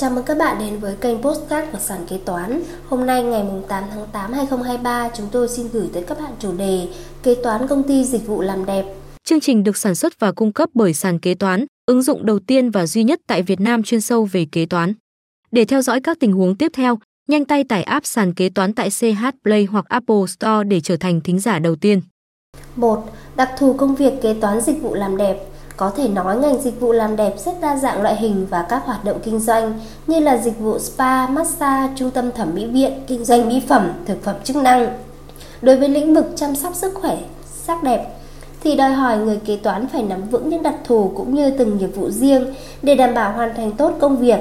Chào mừng các bạn đến với kênh Postcard của Sàn Kế Toán. Hôm nay ngày 8 tháng 8 2023, chúng tôi xin gửi tới các bạn chủ đề Kế toán công ty dịch vụ làm đẹp. Chương trình được sản xuất và cung cấp bởi Sàn Kế Toán, ứng dụng đầu tiên và duy nhất tại Việt Nam chuyên sâu về kế toán. Để theo dõi các tình huống tiếp theo, nhanh tay tải app Sàn Kế Toán tại CH Play hoặc Apple Store để trở thành thính giả đầu tiên. 1. Đặc thù công việc kế toán dịch vụ làm đẹp có thể nói ngành dịch vụ làm đẹp rất đa dạng loại hình và các hoạt động kinh doanh như là dịch vụ spa, massage, trung tâm thẩm mỹ viện, kinh doanh mỹ phẩm, thực phẩm chức năng. Đối với lĩnh vực chăm sóc sức khỏe, sắc đẹp thì đòi hỏi người kế toán phải nắm vững những đặc thù cũng như từng nghiệp vụ riêng để đảm bảo hoàn thành tốt công việc.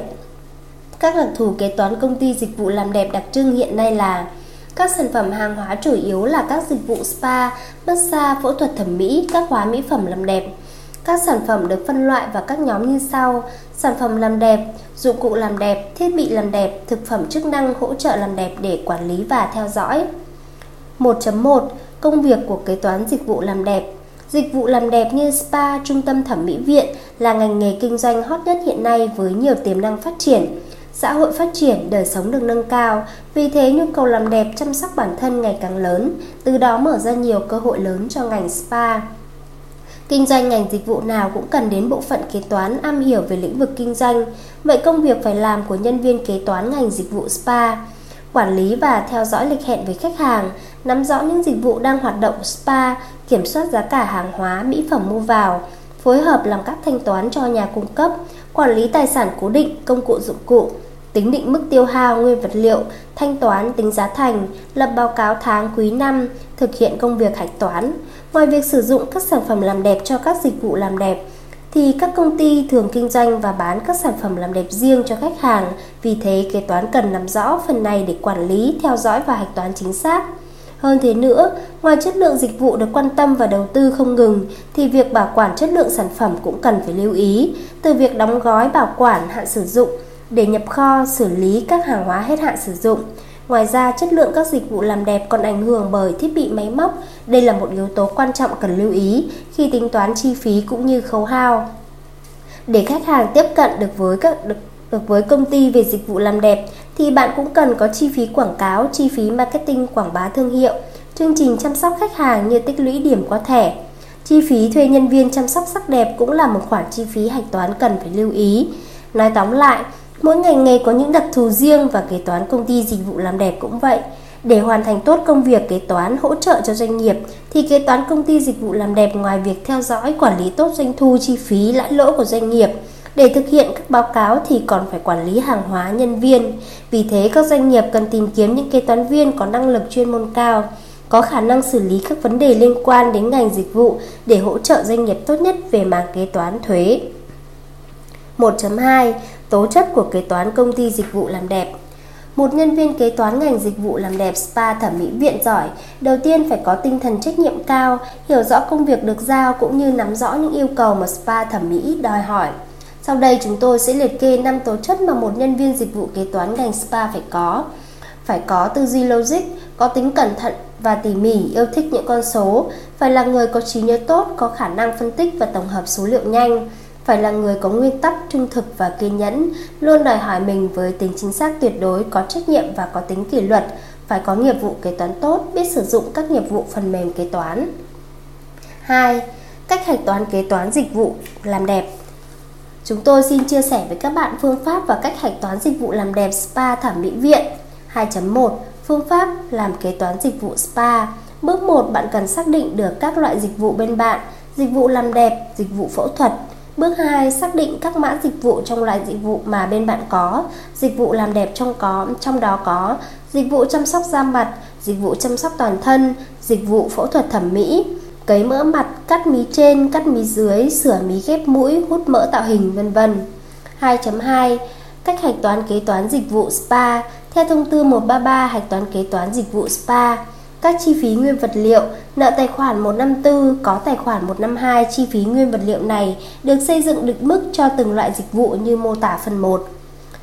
Các đặc thù kế toán công ty dịch vụ làm đẹp đặc trưng hiện nay là các sản phẩm hàng hóa chủ yếu là các dịch vụ spa, massage, phẫu thuật thẩm mỹ, các hóa mỹ phẩm làm đẹp, các sản phẩm được phân loại vào các nhóm như sau: sản phẩm làm đẹp, dụng cụ làm đẹp, thiết bị làm đẹp, thực phẩm chức năng hỗ trợ làm đẹp để quản lý và theo dõi. 1.1 Công việc của kế toán dịch vụ làm đẹp Dịch vụ làm đẹp như spa, trung tâm thẩm mỹ viện là ngành nghề kinh doanh hot nhất hiện nay với nhiều tiềm năng phát triển. Xã hội phát triển, đời sống được nâng cao, vì thế nhu cầu làm đẹp chăm sóc bản thân ngày càng lớn, từ đó mở ra nhiều cơ hội lớn cho ngành spa. Kinh doanh ngành dịch vụ nào cũng cần đến bộ phận kế toán am hiểu về lĩnh vực kinh doanh. Vậy công việc phải làm của nhân viên kế toán ngành dịch vụ spa, quản lý và theo dõi lịch hẹn với khách hàng, nắm rõ những dịch vụ đang hoạt động spa, kiểm soát giá cả hàng hóa, mỹ phẩm mua vào, phối hợp làm các thanh toán cho nhà cung cấp, quản lý tài sản cố định, công cụ dụng cụ, tính định mức tiêu hao nguyên vật liệu, thanh toán tính giá thành, lập báo cáo tháng quý năm, thực hiện công việc hạch toán. Ngoài việc sử dụng các sản phẩm làm đẹp cho các dịch vụ làm đẹp, thì các công ty thường kinh doanh và bán các sản phẩm làm đẹp riêng cho khách hàng. Vì thế, kế toán cần nắm rõ phần này để quản lý, theo dõi và hạch toán chính xác. Hơn thế nữa, ngoài chất lượng dịch vụ được quan tâm và đầu tư không ngừng, thì việc bảo quản chất lượng sản phẩm cũng cần phải lưu ý, từ việc đóng gói bảo quản hạn sử dụng để nhập kho xử lý các hàng hóa hết hạn sử dụng. Ngoài ra, chất lượng các dịch vụ làm đẹp còn ảnh hưởng bởi thiết bị máy móc. Đây là một yếu tố quan trọng cần lưu ý khi tính toán chi phí cũng như khấu hao. Để khách hàng tiếp cận được với các được, được với công ty về dịch vụ làm đẹp thì bạn cũng cần có chi phí quảng cáo, chi phí marketing quảng bá thương hiệu, chương trình chăm sóc khách hàng như tích lũy điểm qua thẻ. Chi phí thuê nhân viên chăm sóc sắc đẹp cũng là một khoản chi phí hạch toán cần phải lưu ý. Nói tóm lại, Mỗi ngành nghề có những đặc thù riêng và kế toán công ty dịch vụ làm đẹp cũng vậy. Để hoàn thành tốt công việc kế toán hỗ trợ cho doanh nghiệp thì kế toán công ty dịch vụ làm đẹp ngoài việc theo dõi quản lý tốt doanh thu chi phí lãi lỗ của doanh nghiệp để thực hiện các báo cáo thì còn phải quản lý hàng hóa nhân viên. Vì thế các doanh nghiệp cần tìm kiếm những kế toán viên có năng lực chuyên môn cao, có khả năng xử lý các vấn đề liên quan đến ngành dịch vụ để hỗ trợ doanh nghiệp tốt nhất về mảng kế toán thuế. 1.2 Tố chất của kế toán công ty dịch vụ làm đẹp một nhân viên kế toán ngành dịch vụ làm đẹp spa thẩm mỹ viện giỏi, đầu tiên phải có tinh thần trách nhiệm cao, hiểu rõ công việc được giao cũng như nắm rõ những yêu cầu mà spa thẩm mỹ đòi hỏi. Sau đây chúng tôi sẽ liệt kê 5 tố chất mà một nhân viên dịch vụ kế toán ngành spa phải có. Phải có tư duy logic, có tính cẩn thận và tỉ mỉ, yêu thích những con số, phải là người có trí nhớ tốt, có khả năng phân tích và tổng hợp số liệu nhanh, phải là người có nguyên tắc trung thực và kiên nhẫn, luôn đòi hỏi mình với tính chính xác tuyệt đối, có trách nhiệm và có tính kỷ luật, phải có nghiệp vụ kế toán tốt, biết sử dụng các nghiệp vụ phần mềm kế toán. 2. Cách hạch toán kế toán dịch vụ làm đẹp Chúng tôi xin chia sẻ với các bạn phương pháp và cách hạch toán dịch vụ làm đẹp spa thẩm mỹ viện 2.1 Phương pháp làm kế toán dịch vụ spa Bước 1 bạn cần xác định được các loại dịch vụ bên bạn Dịch vụ làm đẹp, dịch vụ phẫu thuật, Bước 2, xác định các mã dịch vụ trong loại dịch vụ mà bên bạn có. Dịch vụ làm đẹp trong có trong đó có dịch vụ chăm sóc da mặt, dịch vụ chăm sóc toàn thân, dịch vụ phẫu thuật thẩm mỹ, cấy mỡ mặt, cắt mí trên, cắt mí dưới, sửa mí ghép mũi, hút mỡ tạo hình vân vân. 2.2 Cách hạch toán kế toán dịch vụ spa Theo thông tư 133 hạch toán kế toán dịch vụ spa các chi phí nguyên vật liệu, nợ tài khoản 154 có tài khoản 152 chi phí nguyên vật liệu này được xây dựng định mức cho từng loại dịch vụ như mô tả phần 1.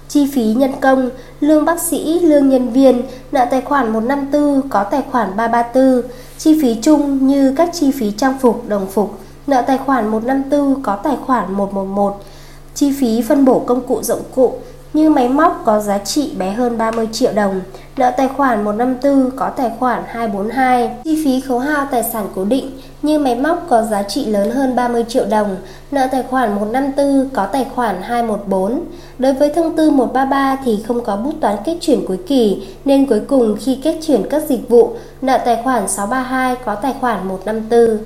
Chi phí nhân công, lương bác sĩ, lương nhân viên, nợ tài khoản 154 có tài khoản 334, chi phí chung như các chi phí trang phục, đồng phục, nợ tài khoản 154 có tài khoản 111, chi phí phân bổ công cụ dụng cụ, như máy móc có giá trị bé hơn 30 triệu đồng, nợ tài khoản 154 có tài khoản 242, chi phí khấu hao tài sản cố định như máy móc có giá trị lớn hơn 30 triệu đồng, nợ tài khoản 154 có tài khoản 214. Đối với thông tư 133 thì không có bút toán kết chuyển cuối kỳ nên cuối cùng khi kết chuyển các dịch vụ, nợ tài khoản 632 có tài khoản 154.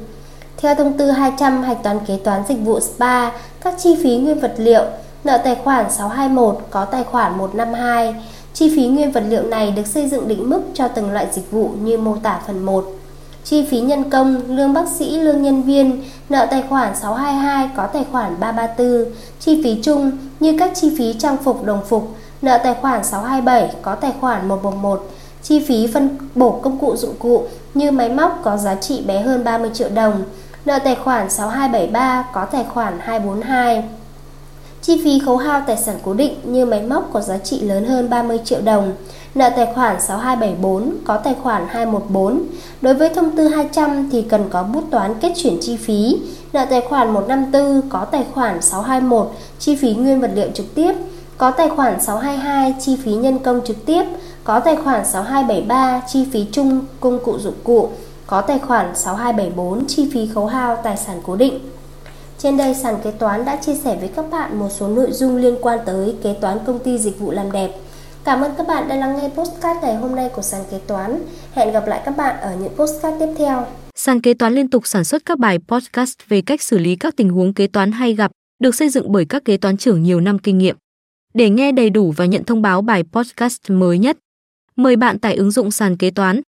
Theo thông tư 200 hạch toán kế toán dịch vụ SPA, các chi phí nguyên vật liệu, nợ tài khoản 621 có tài khoản 152. Chi phí nguyên vật liệu này được xây dựng định mức cho từng loại dịch vụ như mô tả phần 1. Chi phí nhân công, lương bác sĩ, lương nhân viên, nợ tài khoản 622 có tài khoản 334, chi phí chung như các chi phí trang phục đồng phục, nợ tài khoản 627 có tài khoản 111, chi phí phân bổ công cụ dụng cụ như máy móc có giá trị bé hơn 30 triệu đồng, nợ tài khoản 6273 có tài khoản 242. Chi phí khấu hao tài sản cố định như máy móc có giá trị lớn hơn 30 triệu đồng, nợ tài khoản 6274 có tài khoản 214. Đối với thông tư 200 thì cần có bút toán kết chuyển chi phí, nợ tài khoản 154 có tài khoản 621 chi phí nguyên vật liệu trực tiếp, có tài khoản 622 chi phí nhân công trực tiếp, có tài khoản 6273 chi phí chung công cụ dụng cụ, có tài khoản 6274 chi phí khấu hao tài sản cố định. Trên đây sàn kế toán đã chia sẻ với các bạn một số nội dung liên quan tới kế toán công ty dịch vụ làm đẹp. Cảm ơn các bạn đã lắng nghe postcard ngày hôm nay của sàn kế toán. Hẹn gặp lại các bạn ở những postcard tiếp theo. Sàn kế toán liên tục sản xuất các bài podcast về cách xử lý các tình huống kế toán hay gặp, được xây dựng bởi các kế toán trưởng nhiều năm kinh nghiệm. Để nghe đầy đủ và nhận thông báo bài podcast mới nhất, mời bạn tải ứng dụng sàn kế toán,